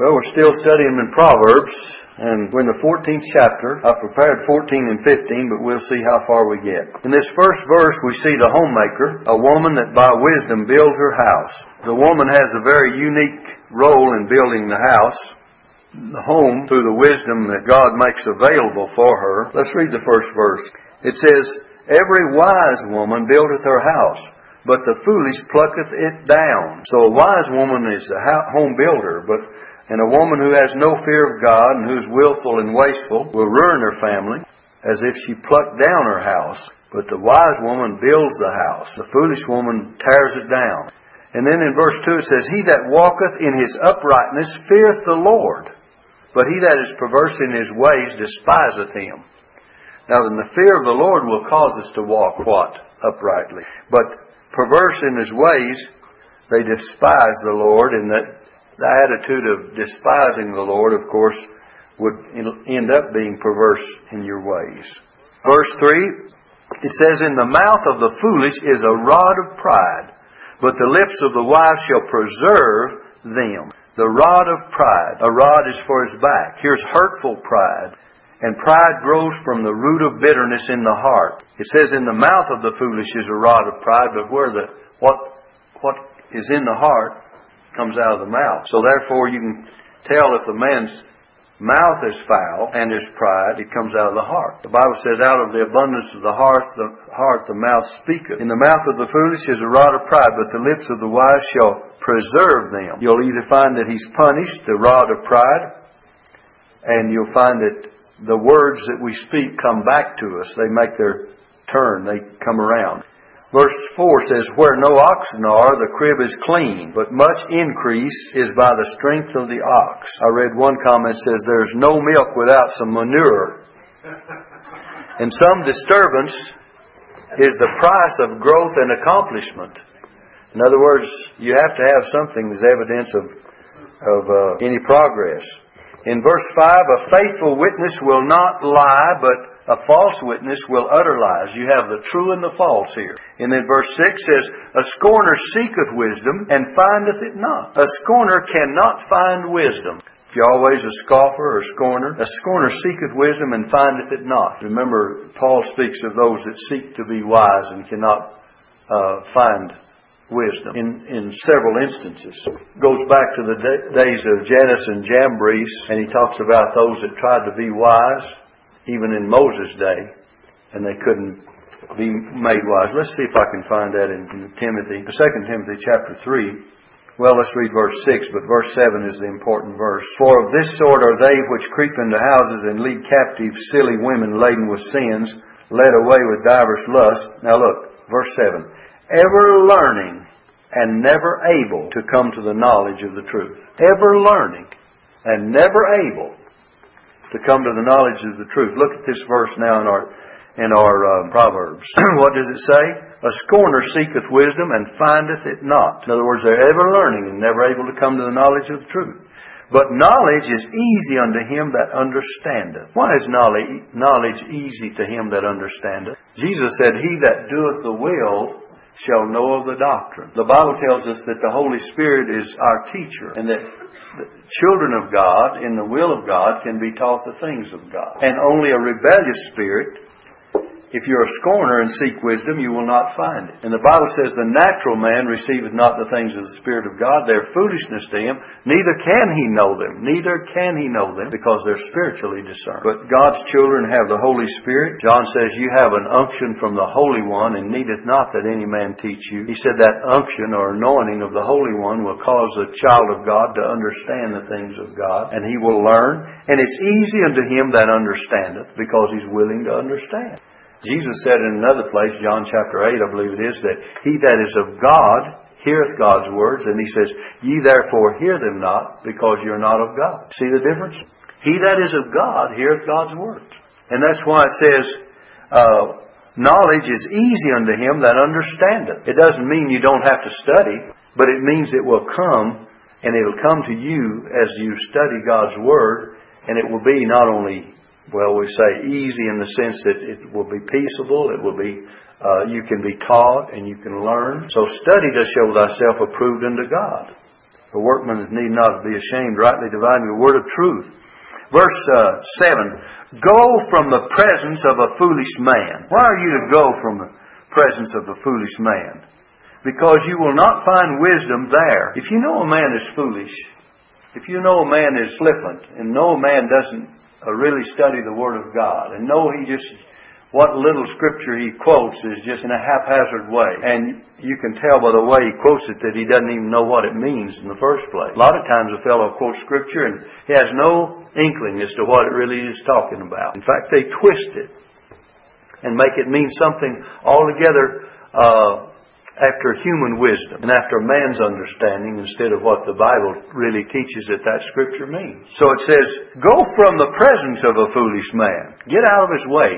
Well, we're still studying in Proverbs, and we're in the 14th chapter. I prepared 14 and 15, but we'll see how far we get. In this first verse, we see the homemaker, a woman that by wisdom builds her house. The woman has a very unique role in building the house. The home through the wisdom that God makes available for her. Let's read the first verse. It says, Every wise woman buildeth her house, but the foolish plucketh it down. So a wise woman is a home builder, but and a woman who has no fear of God and who is willful and wasteful will ruin her family as if she plucked down her house. But the wise woman builds the house. The foolish woman tears it down. And then in verse 2 it says, He that walketh in his uprightness feareth the Lord, but he that is perverse in his ways despiseth him. Now then the fear of the Lord will cause us to walk what? Uprightly. But perverse in his ways, they despise the Lord, and that the attitude of despising the Lord, of course, would end up being perverse in your ways. Verse 3, it says, In the mouth of the foolish is a rod of pride, but the lips of the wise shall preserve them. The rod of pride. A rod is for his back. Here's hurtful pride. And pride grows from the root of bitterness in the heart. It says, In the mouth of the foolish is a rod of pride, but where the what what is in the heart comes out of the mouth. So therefore you can tell if the man's mouth is foul and his pride, it comes out of the heart. The Bible says, out of the abundance of the heart, the heart the mouth speaketh. In the mouth of the foolish is a rod of pride, but the lips of the wise shall preserve them. You'll either find that he's punished, the rod of pride, and you'll find that the words that we speak come back to us. They make their turn. They come around. Verse 4 says, Where no oxen are, the crib is clean, but much increase is by the strength of the ox. I read one comment says, There's no milk without some manure. And some disturbance is the price of growth and accomplishment. In other words, you have to have something as evidence of, of uh, any progress. In verse 5, a faithful witness will not lie, but a false witness will utter lies. You have the true and the false here. And then verse 6 says, A scorner seeketh wisdom and findeth it not. A scorner cannot find wisdom. If you're always a scoffer or a scorner, a scorner seeketh wisdom and findeth it not. Remember, Paul speaks of those that seek to be wise and cannot uh, find wisdom in, in several instances. Goes back to the days of Jannes and Jambres, and he talks about those that tried to be wise even in Moses' day, and they couldn't be made wise. Let's see if I can find that in Timothy, 2 Timothy chapter 3. Well, let's read verse 6, but verse 7 is the important verse. For of this sort are they which creep into houses and lead captive silly women laden with sins, led away with divers lusts. Now look, verse 7. Ever learning and never able to come to the knowledge of the truth. Ever learning and never able to come to the knowledge of the truth. Look at this verse now in our in our uh, Proverbs. what does it say? A scorner seeketh wisdom and findeth it not. In other words, they're ever learning and never able to come to the knowledge of the truth. But knowledge is easy unto him that understandeth. Why is knowledge easy to him that understandeth? Jesus said, He that doeth the will shall know of the doctrine. The Bible tells us that the Holy Spirit is our teacher and that children of God in the will of God can be taught the things of God. And only a rebellious spirit if you're a scorner and seek wisdom, you will not find it. And the Bible says, The natural man receiveth not the things of the Spirit of God. They're foolishness to him. Neither can he know them. Neither can he know them because they're spiritually discerned. But God's children have the Holy Spirit. John says, You have an unction from the Holy One and needeth not that any man teach you. He said that unction or anointing of the Holy One will cause the child of God to understand the things of God and he will learn. And it's easy unto him that understandeth because he's willing to understand. Jesus said in another place, John chapter 8, I believe it is, that he that is of God heareth God's words, and he says, Ye therefore hear them not, because you're not of God. See the difference? He that is of God heareth God's words. And that's why it says, uh, knowledge is easy unto him that understandeth. It doesn't mean you don't have to study, but it means it will come, and it'll come to you as you study God's Word, and it will be not only well, we say easy in the sense that it will be peaceable, it will be, uh, you can be taught and you can learn. So study to show thyself approved unto God. The workman need not be ashamed, rightly dividing the word of truth. Verse uh, 7 Go from the presence of a foolish man. Why are you to go from the presence of a foolish man? Because you will not find wisdom there. If you know a man is foolish, if you know a man is flippant, and know a man doesn't really study the Word of God, and know he just what little scripture he quotes is just in a haphazard way. And you can tell by the way he quotes it that he doesn't even know what it means in the first place. A lot of times a fellow quotes scripture and he has no inkling as to what it really is talking about. In fact, they twist it and make it mean something altogether uh, after human wisdom and after man's understanding instead of what the Bible really teaches that that scripture means. So it says, go from the presence of a foolish man. Get out of his way.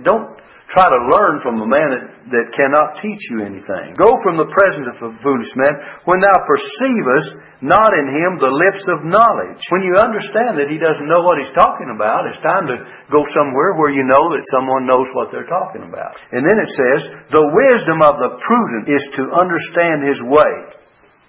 Don't try to learn from a man that, that cannot teach you anything. Go from the presence of a foolish man when thou perceivest not in him the lips of knowledge. When you understand that he doesn't know what he's talking about, it's time to go somewhere where you know that someone knows what they're talking about. And then it says, the wisdom of the prudent is to understand his way.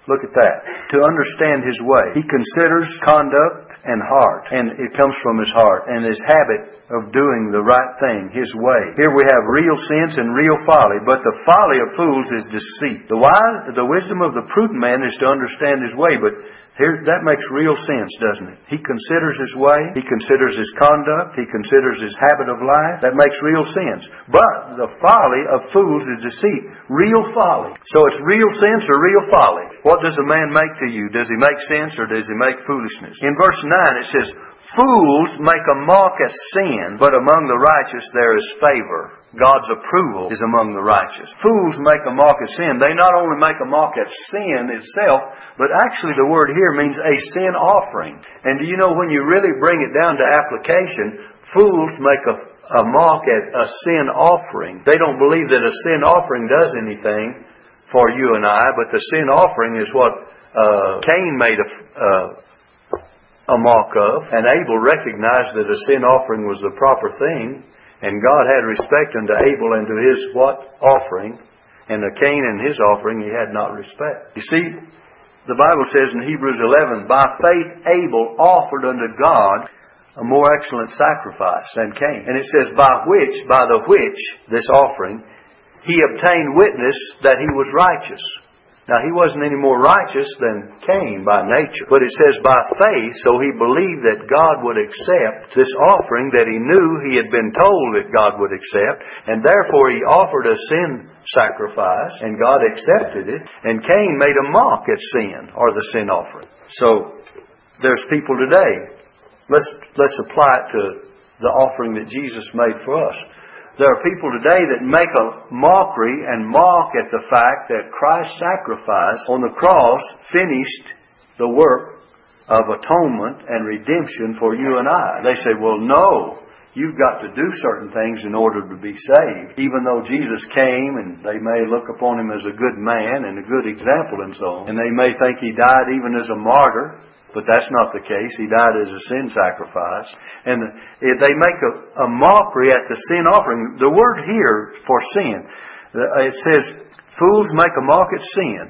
Look at that. To understand his way. He considers conduct and heart. And it comes from his heart. And his habit of doing the right thing, his way. Here we have real sense and real folly. But the folly of fools is deceit. The wise, the wisdom of the prudent man is to understand his way. But here, that makes real sense, doesn't it? He considers his way, he considers his conduct, he considers his habit of life. That makes real sense. But the folly of fools is deceit. Real folly. So it's real sense or real folly. What does a man make to you? Does he make sense or does he make foolishness? In verse 9 it says, Fools make a mock at sin, but among the righteous there is favor. God's approval is among the righteous. Fools make a mock of sin. They not only make a mock at sin itself, but actually the word here means a sin offering. And do you know when you really bring it down to application, fools make a, a mock at a sin offering. They don't believe that a sin offering does anything for you and I, but the sin offering is what uh, Cain made a, uh, a mock of, and Abel recognized that a sin offering was the proper thing, and God had respect unto Abel and to his what? Offering. And to Cain and his offering he had not respect. You see, the Bible says in Hebrews 11, By faith Abel offered unto God a more excellent sacrifice than Cain. And it says, By which, by the which, this offering, he obtained witness that he was righteous. Now, he wasn't any more righteous than Cain by nature. But it says by faith, so he believed that God would accept this offering that he knew he had been told that God would accept, and therefore he offered a sin sacrifice, and God accepted it, and Cain made a mock at sin, or the sin offering. So, there's people today. Let's, let's apply it to the offering that Jesus made for us. There are people today that make a mockery and mock at the fact that Christ's sacrifice on the cross finished the work of atonement and redemption for you and I. They say, well, no. You've got to do certain things in order to be saved. Even though Jesus came and they may look upon him as a good man and a good example and so on, and they may think he died even as a martyr, but that's not the case. He died as a sin sacrifice. And they make a, a mockery at the sin offering. The word here for sin, uh, it says, fools make a mock at sin.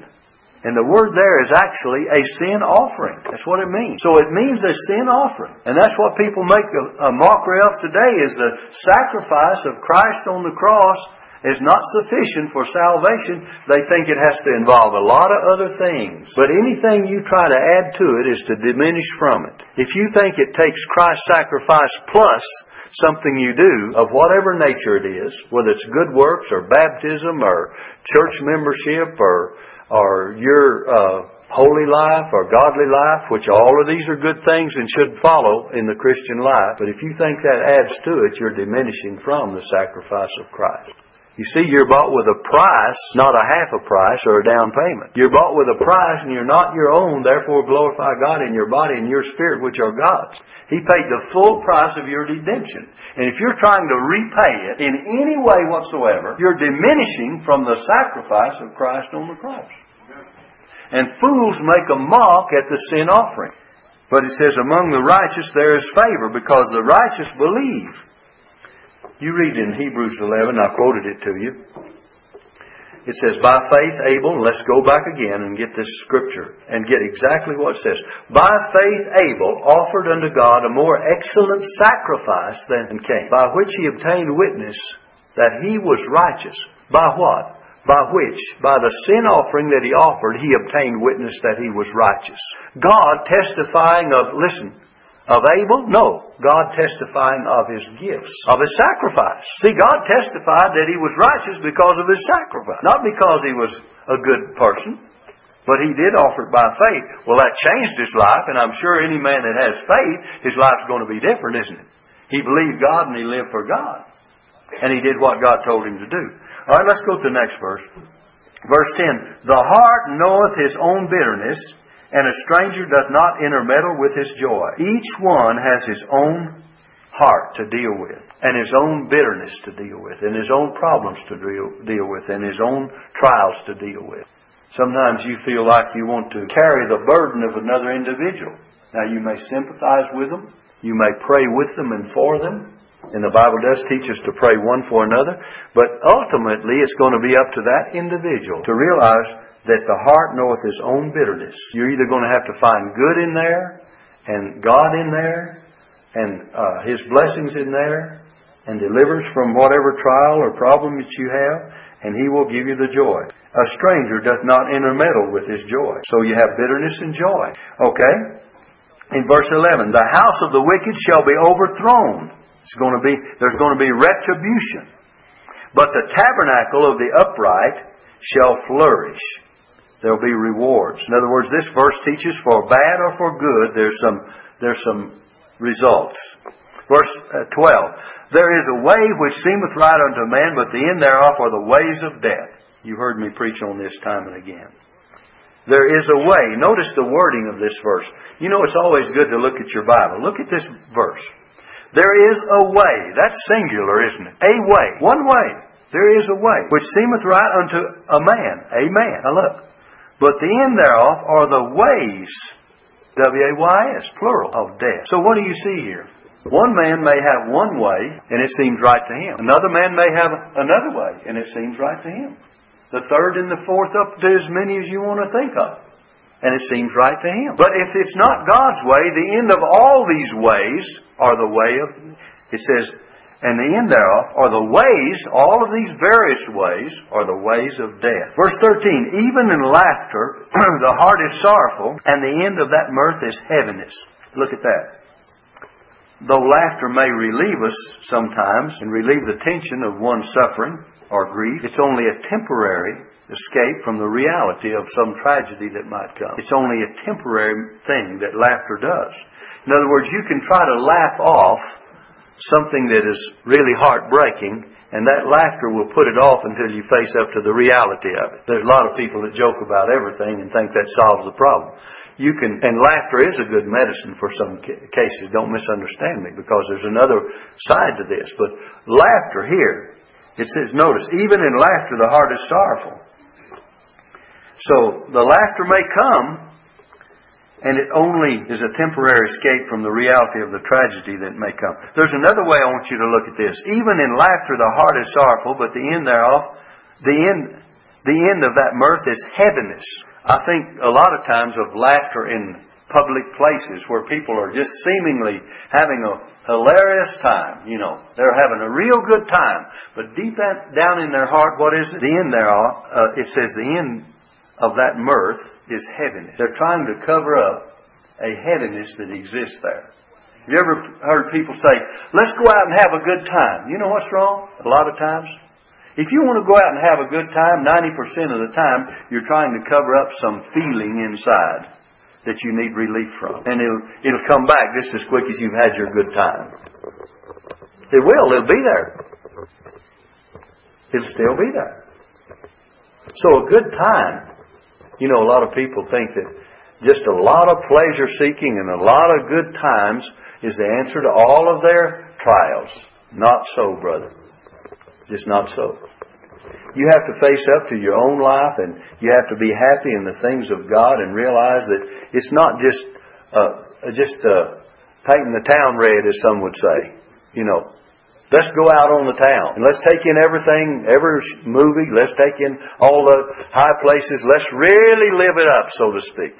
And the word there is actually a sin offering. That's what it means. So it means a sin offering. And that's what people make a, mockery of today is the sacrifice of Christ on the cross is not sufficient for salvation, they think it has to involve a lot of other things. But anything you try to add to it is to diminish from it. If you think it takes Christ's sacrifice plus something you do of whatever nature it is, whether it's good works or baptism or church membership or or your uh, holy life or godly life, which all of these are good things and should follow in the Christian life. But if you think that adds to it, you're diminishing from the sacrifice of Christ. You see, you're bought with a price, not a half a price or a down payment. You're bought with a price and you're not your own, therefore glorify God in your body and your spirit, which are God's. He paid the full price of your redemption. And if you're trying to repay it in any way whatsoever, you're diminishing from the sacrifice of Christ on the cross. And fools make a mock at the sin offering. But it says, among the righteous there is favor because the righteous believe. You read in Hebrews 11, I quoted it to you. It says, by faith Abel, let's go back again and get this scripture and get exactly what it says. By faith Abel offered unto God a more excellent sacrifice than Cain, by which he obtained witness that he was righteous. By what? By which, by the sin offering that he offered, he obtained witness that he was righteous. God testifying of, listen, of Abel? No. God testifying of his gifts, of his sacrifice. See, God testified that he was righteous because of his sacrifice, not because he was a good person. But he did offer it by faith. Well, that changed his life, and I'm sure any man that has faith, his life's going to be different, isn't it? He believed God and he lived for God. And he did what God told him to do. All right, let's go to the next verse. Verse 10 The heart knoweth his own bitterness, and a stranger doth not intermeddle with his joy. Each one has his own heart to deal with, and his own bitterness to deal with, and his own problems to deal, with, and his own trials to deal with. Sometimes you feel like you want to carry the burden of another individual. Now you may sympathize with them, you may pray with them and for them, and the Bible does teach us to pray one for another, but ultimately it's going to be up to that individual to realize that the heart knoweth his own bitterness. You're either going to have to find good in there, and God in there, and uh, His blessings in there, and deliverance from whatever trial or problem that you have, and He will give you the joy. A stranger doth not intermeddle with His joy. So you have bitterness and joy. Okay? In verse 11, the house of the wicked shall be overthrown. It's going to be, there's going to be retribution. But the tabernacle of the upright shall flourish there'll be rewards. In other words, this verse teaches for bad or for good, there's some, there's some results. Verse uh, 12. There is a way which seemeth right unto man, but the end thereof are the ways of death. You heard me preach on this time and again. There is a way. Notice the wording of this verse. You know, it's always good to look at your Bible. Look at this verse. There is a way. That's singular, isn't it? A way. One way. There is a way which seemeth right unto a man. A man. Now look. But the end thereof are the ways, W-A-Y-S, plural, of death. So what do you see here? One man may have one way, and it seems right to him. Another man may have another way, and it seems right to him. The third and the fourth up to as many as you want to think of. And it seems right to him. But if it's not God's way, the end of all these ways are the way of, it says, and the end thereof are the ways, all of these various ways, are the ways of death. Verse 13, even in laughter, the heart is sorrowful, and the end of that mirth is heaviness. Look at that. Though laughter may relieve us sometimes and relieve the tension of one's suffering or grief, it's only a temporary escape from the reality of some tragedy that might come. It's only a temporary thing that laughter does. In other words, you can try to laugh off something that is really heartbreaking, and that laughter will put it off until you face up to the reality of it. There's a lot of people that joke about everything and think that solves the problem. You can, and laughter is a good medicine for some cases. Don't misunderstand me because there's another side to this. But laughter here, it says, notice, even in laughter the heart is sorrowful. So the laughter may come, and it only is a temporary escape from the reality of the tragedy that may come. There's another way I want you to look at this. Even in laughter, the heart is sorrowful, but the end thereof, the end, the end of that mirth is heaviness. I think a lot of times of laughter in public places where people are just seemingly having a hilarious time. You know, they're having a real good time, but deep down in their heart, what is it? The end thereof, uh, it says the end of that mirth is heaviness. They're trying to cover up a heaviness that exists there. You ever heard people say, let's go out and have a good time? You know what's wrong? A lot of times. If you want to go out and have a good time, 90% of the time, you're trying to cover up some feeling inside that you need relief from. And it'll, it'll come back just as quick as you've had your good time. It will. It'll be there. It'll still be there. So a good time you know, a lot of people think that just a lot of pleasure seeking and a lot of good times is the answer to all of their trials. Not so, brother. Just not so. You have to face up to your own life and you have to be happy in the things of God and realize that it's not just, uh, just, uh, painting the town red, as some would say. You know, Let's go out on the town and let's take in everything, every movie. Let's take in all the high places. Let's really live it up, so to speak.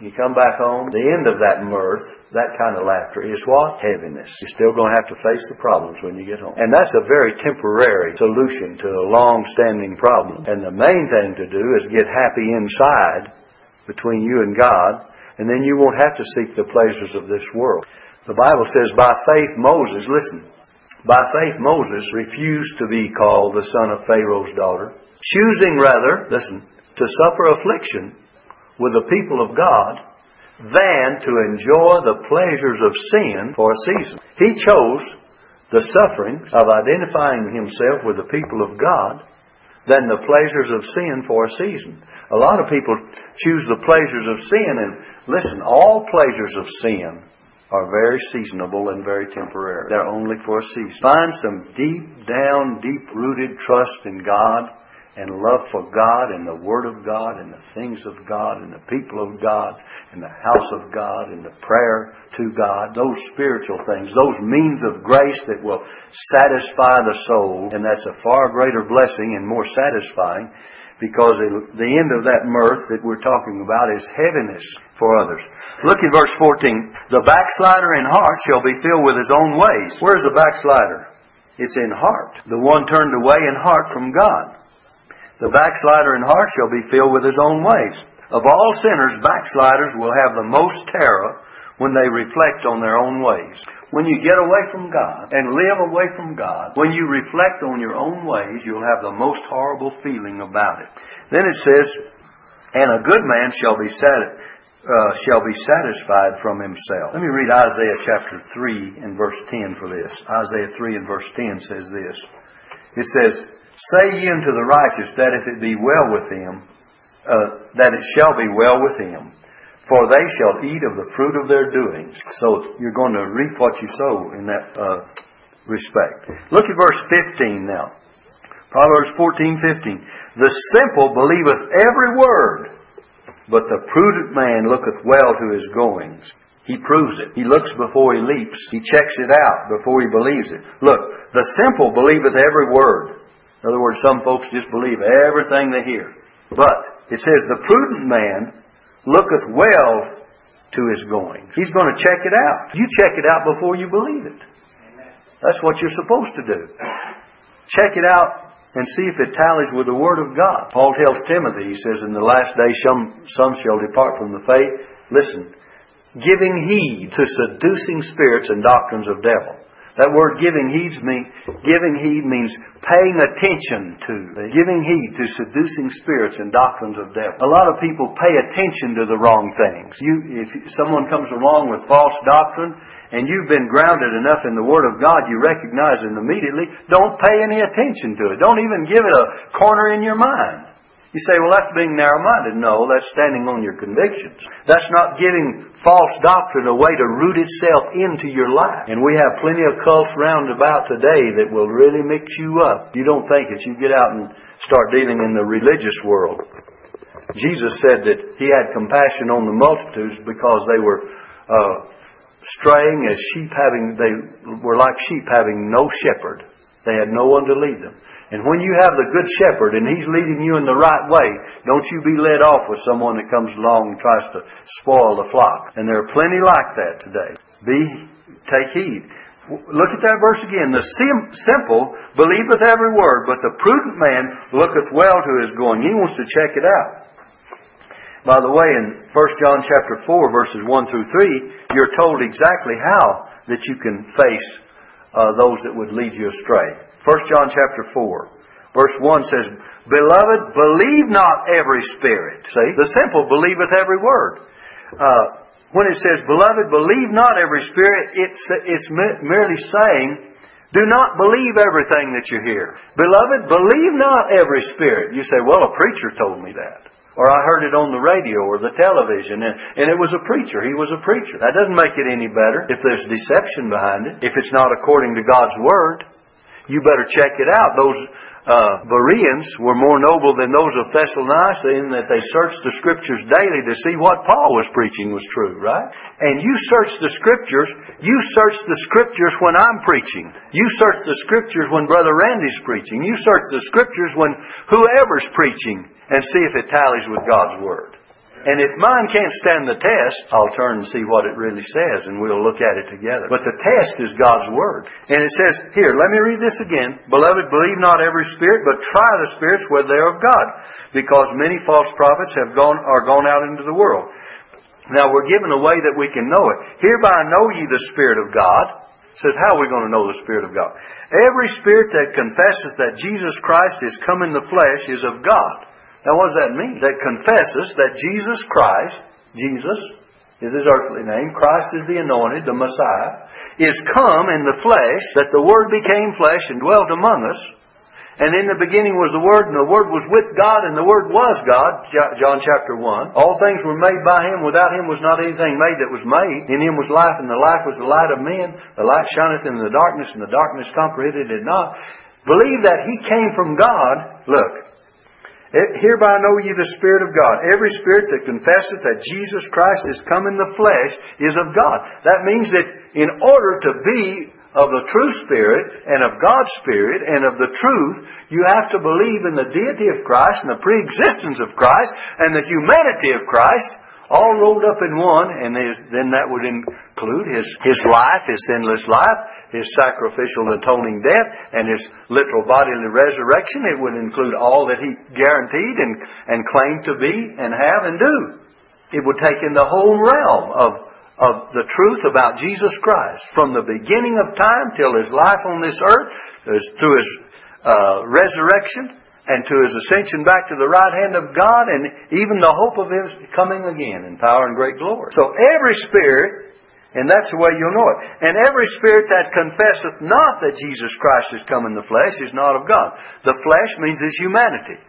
You come back home, the end of that mirth, that kind of laughter is what? Heaviness. You're still going to have to face the problems when you get home. And that's a very temporary solution to a long-standing problem. And the main thing to do is get happy inside between you and God, and then you won't have to seek the pleasures of this world. The Bible says by faith Moses, listen, by faith Moses refused to be called the son of Pharaoh's daughter, choosing rather, listen, to suffer affliction with the people of God than to enjoy the pleasures of sin for a season. He chose the sufferings of identifying himself with the people of God than the pleasures of sin for a season. A lot of people choose the pleasures of sin, and listen, all pleasures of sin are very seasonable and very temporary. They're only for a season. Find some deep down, deep rooted trust in God and love for God and the Word of God and the things of God and the people of God and the house of God and the prayer to God, those spiritual things, those means of grace that will satisfy the soul, and that's a far greater blessing and more satisfying because the end of that mirth that we're talking about is heaviness for others. Look at verse 14. The backslider in heart shall be filled with his own ways. Where's the backslider? It's in heart. The one turned away in heart from God. The backslider in heart shall be filled with his own ways. Of all sinners, backsliders will have the most terror when they reflect on their own ways. When you get away from God and live away from God, when you reflect on your own ways, you'll have the most horrible feeling about it. Then it says, and a good man shall be sat- uh, shall be satisfied from himself. Let me read Isaiah chapter 3 and verse 10 for this. Isaiah 3 and verse 10 says this. It says, Say ye unto the righteous that if it be well with him, uh, that it shall be well with him, for they shall eat of the fruit of their doings. So you're going to reap what you sow in that uh, respect. Look at verse 15 now. Proverbs 14, 15. The simple believeth every word, but the prudent man looketh well to his goings. He proves it. He looks before he leaps. He checks it out before he believes it. Look, the simple believeth every word. In other words, some folks just believe everything they hear. But it says, the prudent man looketh well to his going. He's going to check it out. You check it out before you believe it. That's what you're supposed to do. Check it out and see if it tallies with the Word of God. Paul tells Timothy, he says, in the last day some, some shall depart from the faith. Listen, giving heed to seducing spirits and doctrines of devils. That word giving heed means giving heed means paying attention to, giving heed to seducing spirits and doctrines of devil. A lot of people pay attention to the wrong things. You, if someone comes along with false doctrine and you've been grounded enough in the Word of God, you recognize it immediately. Don't pay any attention to it. Don't even give it a corner in your mind. You say, well, that's being narrow minded. No, that's standing on your convictions. That's not giving false doctrine a way to root itself into your life. And we have plenty of cults round about today that will really mix you up. You don't think it. You get out and start dealing in the religious world. Jesus said that He had compassion on the multitudes because they were uh, straying as sheep having, they were like sheep having no shepherd. They had no one to lead them. And when you have the good shepherd and he's leading you in the right way, don't you be led off with someone that comes along and tries to spoil the flock. And there are plenty like that today. Be, take heed. Look at that verse again. The sim- simple believeth every word, but the prudent man looketh well to his going. He wants to check it out. By the way, in 1 John chapter 4 verses 1 through 3, you're told exactly how that you can face uh, those that would lead you astray. 1 John chapter 4, verse 1 says, Beloved, believe not every spirit. See, the simple believeth every word. Uh, when it says, Beloved, believe not every spirit, it's, it's merely saying, do not believe everything that you hear. Beloved, believe not every spirit. You say, well, a preacher told me that. Or I heard it on the radio or the television and, and it was a preacher. He was a preacher. That doesn't make it any better if there's deception behind it. If it's not according to God's Word, you better check it out. Those uh, Bereans were more noble than those of Thessalonica in that they searched the Scriptures daily to see what Paul was preaching was true, right? And you search the Scriptures, you search the Scriptures when I'm preaching. You search the Scriptures when Brother Randy's preaching. You search the Scriptures when whoever's preaching and see if it tallies with God's Word. And if mine can't stand the test, I'll turn and see what it really says and we'll look at it together. But the test is God's Word. And it says, here, let me read this again. Beloved, believe not every spirit, but try the spirits whether they are of God. Because many false prophets have gone, are gone out into the world. Now we're given a way that we can know it. Hereby know ye the Spirit of God. It says, how are we going to know the Spirit of God? Every spirit that confesses that Jesus Christ is come in the flesh is of God. Now what does that mean? That confesses that Jesus Christ, Jesus is his earthly name, Christ is the anointed, the Messiah, is come in the flesh, that the Word became flesh and dwelt among us. And in the beginning was the Word, and the Word was with God, and the Word was God. John chapter 1. All things were made by Him. Without Him was not anything made that was made. In Him was life, and the life was the light of men. The light shineth in the darkness, and the darkness comprehended it not. Believe that He came from God. Look, Eh, hereby know ye the Spirit of God. Every spirit that confesseth that Jesus Christ is come in the flesh is of God. That means that in order to be of the true Spirit and of God's Spirit and of the truth, you have to believe in the deity of Christ and the pre-existence of Christ and the humanity of Christ all rolled up in one, and then that would include his, his life, his sinless life, his sacrificial atoning death and his literal bodily resurrection. It would include all that he guaranteed and, and claimed to be and have and do. It would take in the whole realm of, of the truth about Jesus Christ from the beginning of time till his life on this earth, through his uh, resurrection, and to his ascension back to the right hand of God, and even the hope of his coming again in power and great glory. So every spirit and that's the way you'll know it. And every spirit that confesseth not that Jesus Christ is come in the flesh is not of God. The flesh means his humanity.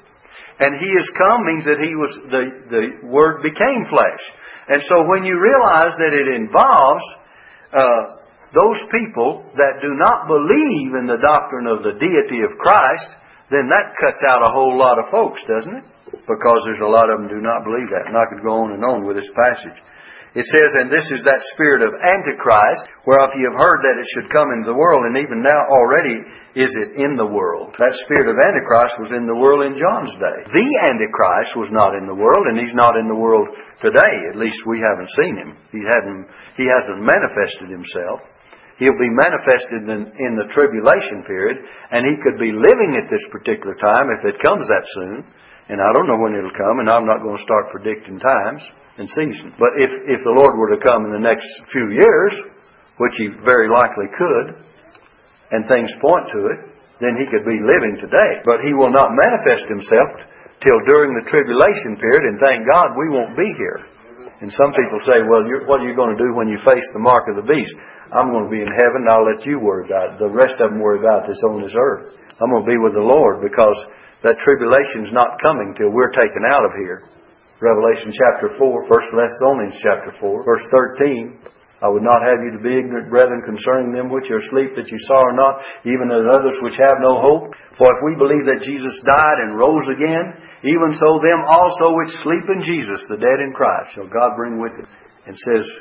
And he is come means that he was, the, the word became flesh. And so when you realize that it involves, uh, those people that do not believe in the doctrine of the deity of Christ, then that cuts out a whole lot of folks, doesn't it? Because there's a lot of them do not believe that. And I could go on and on with this passage. It says, and this is that spirit of Antichrist, whereof ye have heard that it should come into the world, and even now already is it in the world. That spirit of Antichrist was in the world in John's day. The Antichrist was not in the world, and he's not in the world today. At least we haven't seen him. He hadn't, he hasn't manifested himself. He'll be manifested in, in the tribulation period, and he could be living at this particular time if it comes that soon. And I don't know when it'll come, and I'm not going to start predicting times and seasons. But if, if the Lord were to come in the next few years, which he very likely could, and things point to it, then he could be living today. But he will not manifest himself till during the tribulation period, and thank God we won't be here. And some people say, well, what are you going to do when you face the mark of the beast? I'm going to be in heaven, I'll let you worry about it. The rest of them worry about this on this earth. I'm going to be with the Lord because that tribulation's not coming till we're taken out of here. Revelation chapter 4, 1 Thessalonians chapter 4, verse 13. I would not have you to be ignorant, brethren, concerning them which are asleep, that you saw or not, even as others which have no hope. For if we believe that Jesus died and rose again, even so them also which sleep in Jesus, the dead in Christ, shall God bring with him. And says,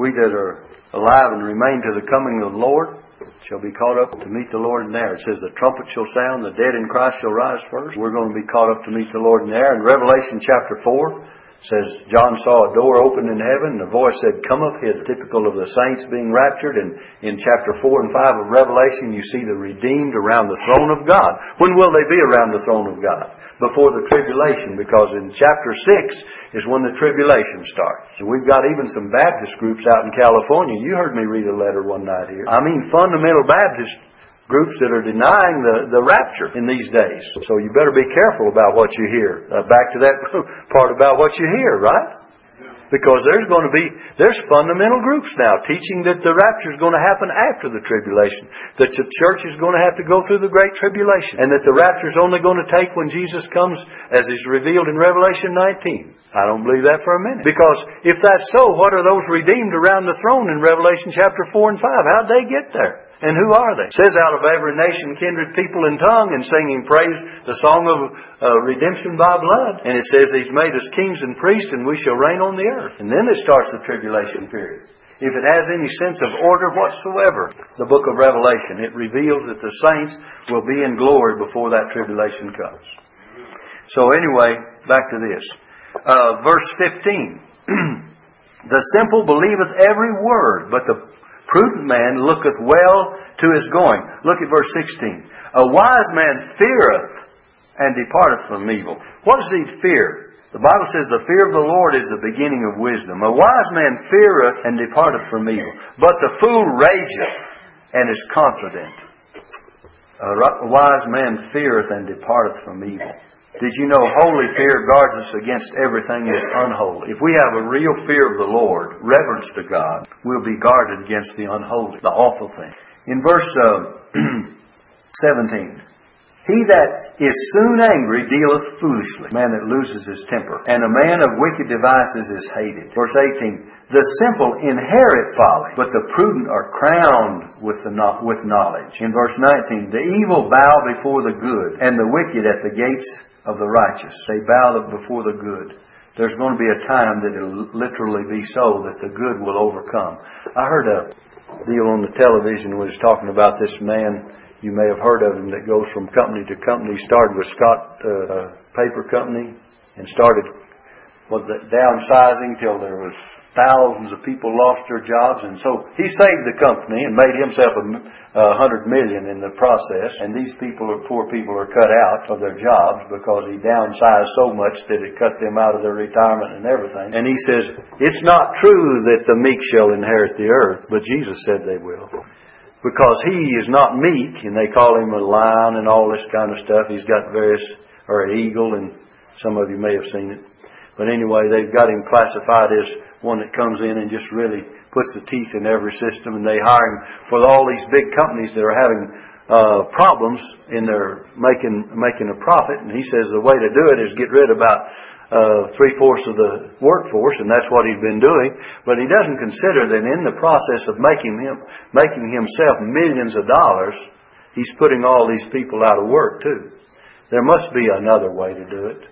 we that are alive and remain to the coming of the Lord, shall be caught up to meet the Lord in the air. It says the trumpet shall sound, the dead in Christ shall rise first. We're going to be caught up to meet the Lord in the air. In Revelation chapter 4, says John saw a door open in heaven, and the voice said, Come up here, typical of the saints being raptured. And in chapter 4 and 5 of Revelation, you see the redeemed around the throne of God. When will they be around the throne of God? Before the tribulation, because in chapter 6 is when the tribulation starts. And we've got even some Baptist groups out in California. You heard me read a letter one night here. I mean, fundamental Baptist groups that are denying the, the rapture in these days. So you better be careful about what you hear. Uh, back to that part about what you hear, right? Because there's going to be, there's fundamental groups now teaching that the rapture is going to happen after the tribulation. That the church is going to have to go through the great tribulation. And that the rapture is only going to take when Jesus comes as is revealed in Revelation 19. I don't believe that for a minute. Because if that's so, what are those redeemed around the throne in Revelation chapter 4 and 5? How'd they get there? And who are they? It says out of every nation, kindred, people, and tongue, and singing praise, the song of uh, redemption by blood. And it says He's made us kings and priests, and we shall reign on the earth. And then it starts the tribulation period. If it has any sense of order whatsoever, the book of Revelation, it reveals that the saints will be in glory before that tribulation comes. So anyway, back to this. Uh, verse 15. the simple believeth every word, but the prudent man looketh well to his going. Look at verse 16. A wise man feareth and departeth from evil. What does he fear? The Bible says the fear of the Lord is the beginning of wisdom. A wise man feareth and departeth from evil. But the fool rageth and is confident. A wise man feareth and departeth from evil. Did you know holy fear guards us against everything that's unholy? If we have a real fear of the Lord, reverence to God, we'll be guarded against the unholy, the awful thing. In verse uh, 17, he that is soon angry dealeth foolishly, man that loses his temper, and a man of wicked devices is hated. Verse 18, the simple inherit folly, but the prudent are crowned with, the, with knowledge. In verse 19, the evil bow before the good, and the wicked at the gates of the righteous. They bow before the good. There's going to be a time that it'll literally be so that the good will overcome. I heard a deal on the television was talking about this man. You may have heard of him that goes from company to company. He started with Scott uh, Paper Company and started was downsizing till there was thousands of people lost their jobs, and so he saved the company and made himself a, a hundred million in the process. And these people, poor people, are cut out of their jobs because he downsized so much that it cut them out of their retirement and everything. And he says it's not true that the meek shall inherit the earth, but Jesus said they will. Because he is not meek, and they call him a lion and all this kind of stuff. He's got various, or an eagle, and some of you may have seen it. But anyway, they've got him classified as one that comes in and just really puts the teeth in every system, and they hire him for all these big companies that are having uh, problems in their making making a profit. And he says the way to do it is get rid of about uh, three fourths of the workforce, and that's what he's been doing. But he doesn't consider that in the process of making him making himself millions of dollars, he's putting all these people out of work too. There must be another way to do it.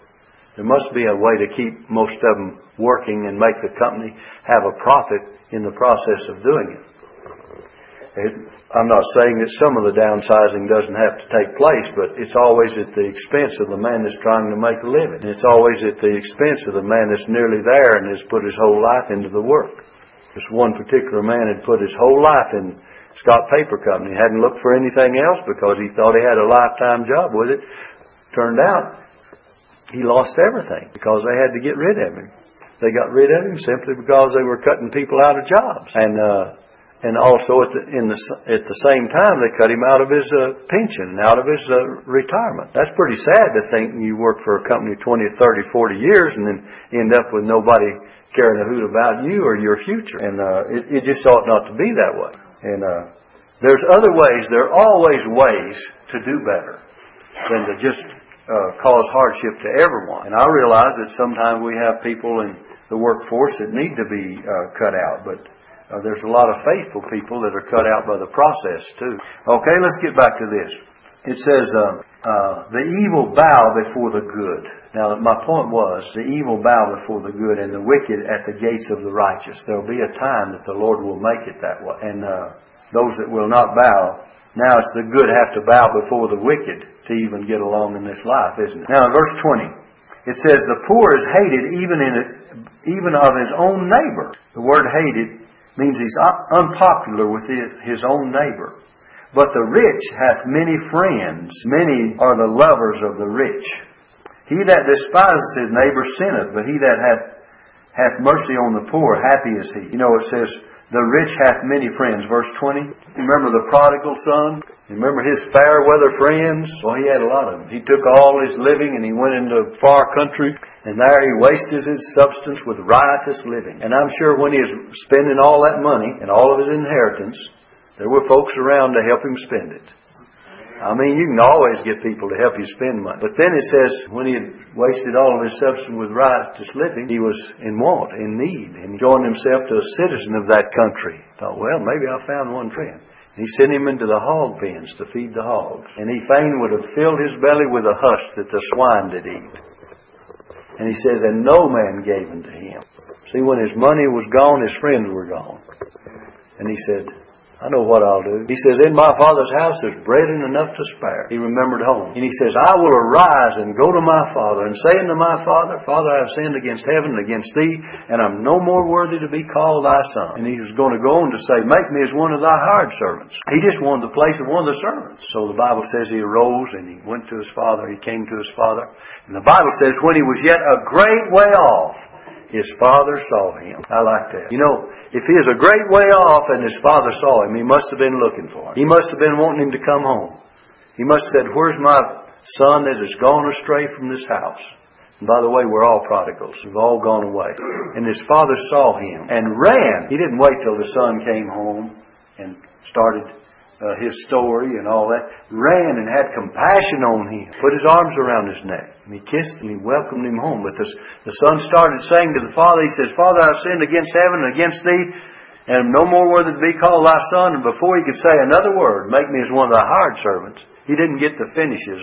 There must be a way to keep most of them working and make the company have a profit in the process of doing it. It. I'm not saying that some of the downsizing doesn't have to take place, but it's always at the expense of the man that's trying to make a living. and It's always at the expense of the man that's nearly there and has put his whole life into the work. This one particular man had put his whole life in Scott Paper Company. He hadn't looked for anything else because he thought he had a lifetime job with it. Turned out he lost everything because they had to get rid of him. They got rid of him simply because they were cutting people out of jobs, and uh, and also at the the at the same time they cut him out of his uh, pension, out of his uh, retirement. That's pretty sad to think you work for a company 20, 30, 40 years and then end up with nobody caring a hoot about you or your future. And uh, it, it just ought not to be that way. And uh, there's other ways. There are always ways to do better than to just uh, cause hardship to everyone. And I realize that sometimes we have people in the workforce that need to be uh, cut out, but uh, there's a lot of faithful people that are cut out by the process too. Okay, let's get back to this. It says, uh, uh, the evil bow before the good. Now, my point was, the evil bow before the good and the wicked at the gates of the righteous. There will be a time that the Lord will make it that way. And uh, those that will not bow now it's the good have to bow before the wicked to even get along in this life, isn't it? Now in verse 20, it says, The poor is hated even in even of his own neighbor. The word hated means he's unpopular with his own neighbor. But the rich hath many friends. Many are the lovers of the rich. He that despiseth his neighbor sinneth, but he that hath hath mercy on the poor, happy is he. You know, it says, The rich hath many friends. Verse 20. Remember the prodigal son? Remember his fair weather friends? Well, he had a lot of them. He took all his living and he went into far country and there he wasted his substance with riotous living. And I'm sure when he was spending all that money and all of his inheritance, there were folks around to help him spend it. I mean, you can always get people to help you spend money. But then it says, when he had wasted all of his substance with riotous living, he was in want, in need, and joined himself to a citizen of that country. Thought, well, maybe I found one friend. He sent him into the hog pens to feed the hogs. And he fain would have filled his belly with a husk that the swine did eat. And he says, and no man gave unto him. See, when his money was gone, his friends were gone. And he said, I know what I'll do. He says, In my father's house there's bread enough to spare. He remembered home. And he says, I will arise and go to my father and say unto my father, Father, I have sinned against heaven and against thee, and I'm no more worthy to be called thy son. And he was going to go on to say, Make me as one of thy hired servants. He just wanted the place of one of the servants. So the Bible says he arose and he went to his father. He came to his father. And the Bible says, when he was yet a great way off, his father saw him. I like that. You know, if he is a great way off and his father saw him, he must have been looking for him. He must have been wanting him to come home. He must have said, Where's my son that has gone astray from this house? And by the way, we're all prodigals. We've all gone away. And his father saw him and ran. He didn't wait till the son came home and started uh, his story and all that, ran and had compassion on him, put his arms around his neck, and he kissed him, he welcomed him home. But the, the son started saying to the father, he says, Father, I've sinned against heaven and against thee, and am no more worthy to be called thy son. And before he could say another word, make me as one of thy hired servants, he didn't get to finish his,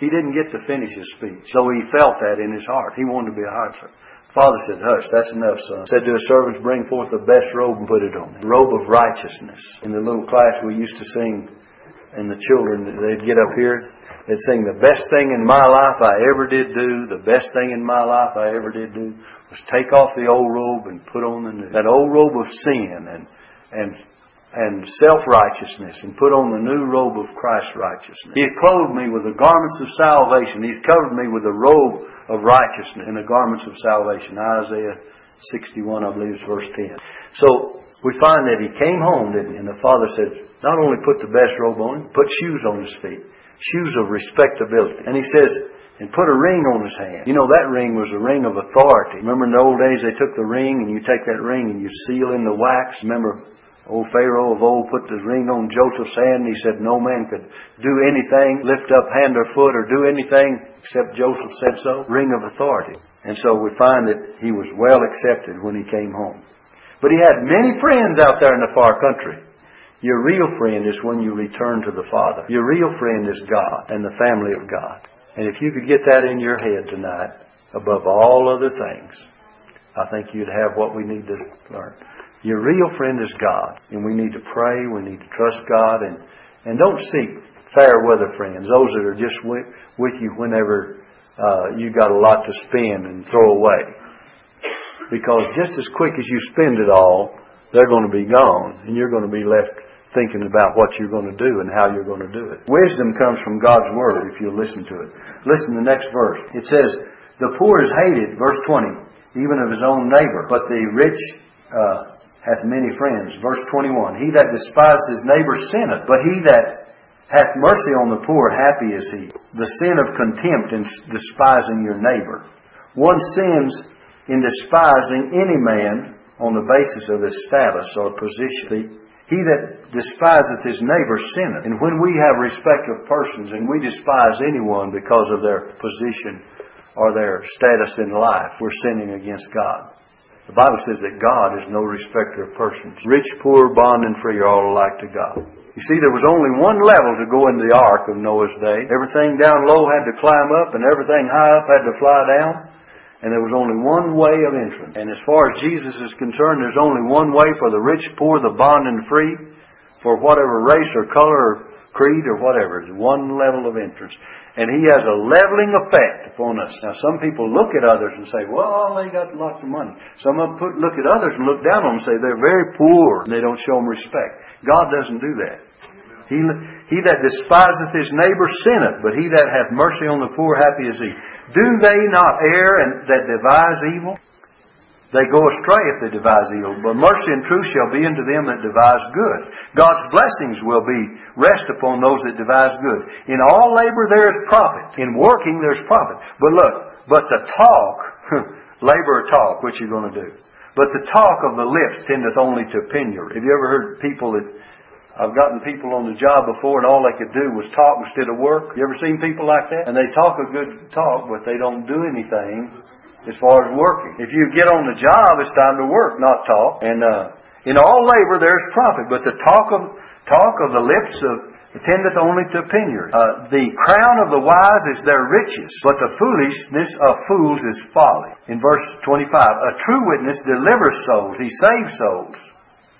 he didn't get to finish his speech. So he felt that in his heart. He wanted to be a hired servant. Father said, Hush, that's enough, son. Said to his servants, Bring forth the best robe and put it on. The robe of righteousness. In the little class we used to sing, and the children, they'd get up here, they'd sing, The best thing in my life I ever did do, the best thing in my life I ever did do, was take off the old robe and put on the new. That old robe of sin and, and and self-righteousness and put on the new robe of Christ's righteousness. He has clothed me with the garments of salvation. He's covered me with the robe of righteousness and the garments of salvation. Isaiah 61, I believe, is verse 10. So we find that he came home, And the father said, not only put the best robe on him, put shoes on his feet. Shoes of respectability. And he says, and put a ring on his hand. You know, that ring was a ring of authority. Remember in the old days they took the ring and you take that ring and you seal in the wax. Remember Old Pharaoh of old put the ring on Joseph's hand and he said no man could do anything, lift up hand or foot or do anything except Joseph said so. Ring of authority. And so we find that he was well accepted when he came home. But he had many friends out there in the far country. Your real friend is when you return to the Father. Your real friend is God and the family of God. And if you could get that in your head tonight, above all other things, I think you'd have what we need to learn. Your real friend is God. And we need to pray. We need to trust God. And, and don't seek fair weather friends, those that are just with, with you whenever uh, you got a lot to spend and throw away. Because just as quick as you spend it all, they're going to be gone. And you're going to be left thinking about what you're going to do and how you're going to do it. Wisdom comes from God's Word if you listen to it. Listen to the next verse. It says, The poor is hated, verse 20, even of his own neighbor, but the rich uh, hath many friends. Verse 21. He that despises his neighbor sinneth, but he that hath mercy on the poor, happy is he. The sin of contempt in despising your neighbor. One sins in despising any man on the basis of his status or position. He that despiseth his neighbor sinneth. And when we have respect of persons and we despise anyone because of their position or their status in life, we're sinning against God. The Bible says that God is no respecter of persons. Rich, poor, bond, and free are all alike to God. You see, there was only one level to go in the ark of Noah's day. Everything down low had to climb up, and everything high up had to fly down. And there was only one way of entrance. And as far as Jesus is concerned, there's only one way for the rich, poor, the bond, and free, for whatever race or color or creed or whatever. There's one level of entrance. And he has a leveling effect upon us. Now, some people look at others and say, well, they got lots of money. Some of them put, look at others and look down on them and say they're very poor and they don't show them respect. God doesn't do that. He, he that despiseth his neighbor sinneth, but he that hath mercy on the poor, happy is he. Do they not err and that devise evil? They go astray if they devise evil, but mercy and truth shall be unto them that devise good. God's blessings will be rest upon those that devise good. In all labor there is profit. In working there's profit. But look, but the talk, labor or talk, what you going to do? But the talk of the lips tendeth only to penury. Have you ever heard people that I've gotten people on the job before and all they could do was talk instead of work. You ever seen people like that? And they talk a good talk, but they don't do anything as far as working. If you get on the job, it's time to work, not talk. And uh, in all labor there's profit, but the talk of talk of the lips of tendeth only to penury. Uh, the crown of the wise is their riches, but the foolishness of fools is folly. In verse 25, a true witness delivers souls; he saves souls.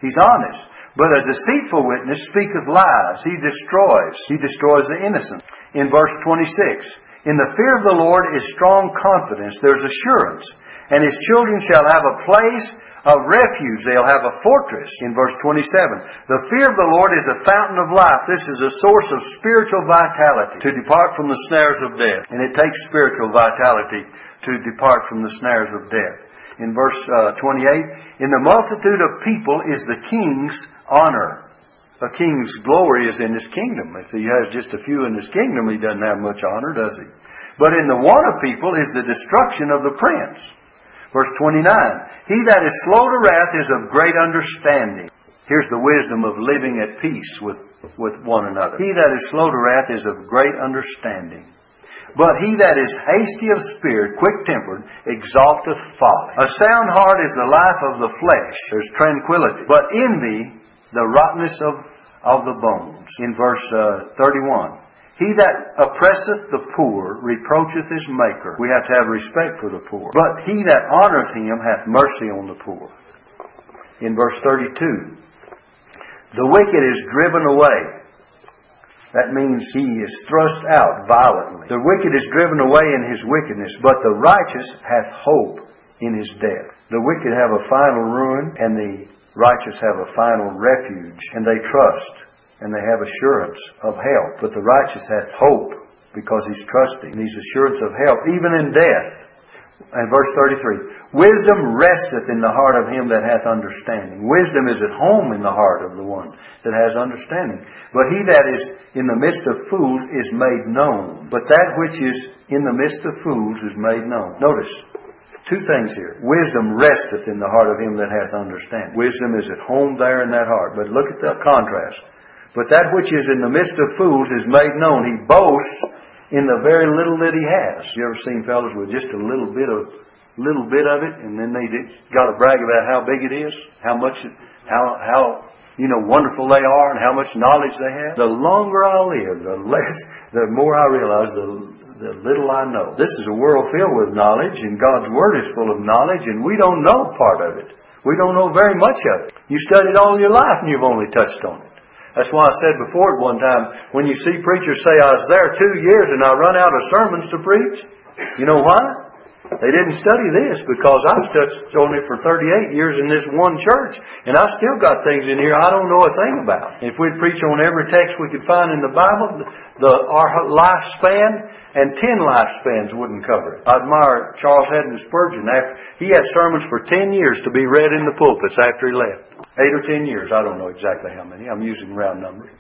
He's honest. But a deceitful witness speaketh lies. He destroys. He destroys the innocent. In verse 26, in the fear of the Lord is strong confidence. There's assurance. And his children shall have a place of refuge. They'll have a fortress. In verse 27. The fear of the Lord is a fountain of life. This is a source of spiritual vitality to depart from the snares of death. And it takes spiritual vitality to depart from the snares of death. In verse uh, 28, in the multitude of people is the king's honor. A king's glory is in his kingdom. If he has just a few in his kingdom, he doesn't have much honor, does he? But in the want of people is the destruction of the prince. Verse 29. He that is slow to wrath is of great understanding. Here's the wisdom of living at peace with, with one another. He that is slow to wrath is of great understanding. But he that is hasty of spirit, quick tempered, exalteth folly. A sound heart is the life of the flesh. There's tranquility. But envy the rottenness of, of the bones. In verse uh, 31. He that oppresseth the poor reproacheth his maker. We have to have respect for the poor. But he that honoreth him hath mercy on the poor. In verse 32. The wicked is driven away. That means he is thrust out violently. The wicked is driven away in his wickedness, but the righteous hath hope in his death. The wicked have a final ruin, and the righteous have a final refuge, and they trust, and they have assurance of help. But the righteous hath hope because he's trusting. He's assurance of help, even in death. And verse 33, Wisdom resteth in the heart of him that hath understanding. Wisdom is at home in the heart of the one that has understanding. But he that is in the midst of fools is made known. But that which is in the midst of fools is made known. Notice, Two things here. Wisdom resteth in the heart of him that hath understanding. Wisdom is at home there in that heart. But look at the contrast. But that which is in the midst of fools is made known. He boasts in the very little that he has. You ever seen fellows with just a little bit of little bit of it, and then they got to brag about how big it is, how much, how how you know wonderful they are, and how much knowledge they have. The longer I live, the less, the more I realize the the little I know. This is a world filled with knowledge, and God's Word is full of knowledge, and we don't know part of it. We don't know very much of it. You studied all your life, and you've only touched on it. That's why I said before at one time, when you see preachers say, I was there two years and I run out of sermons to preach, you know why? They didn't study this because I've touched on it for 38 years in this one church, and I still got things in here I don't know a thing about. If we'd preach on every text we could find in the Bible, the, our lifespan and ten lifespans wouldn't cover it. I admire Charles Haddon Spurgeon. After, he had sermons for ten years to be read in the pulpits after he left. Eight or ten years, I don't know exactly how many. I'm using round numbers.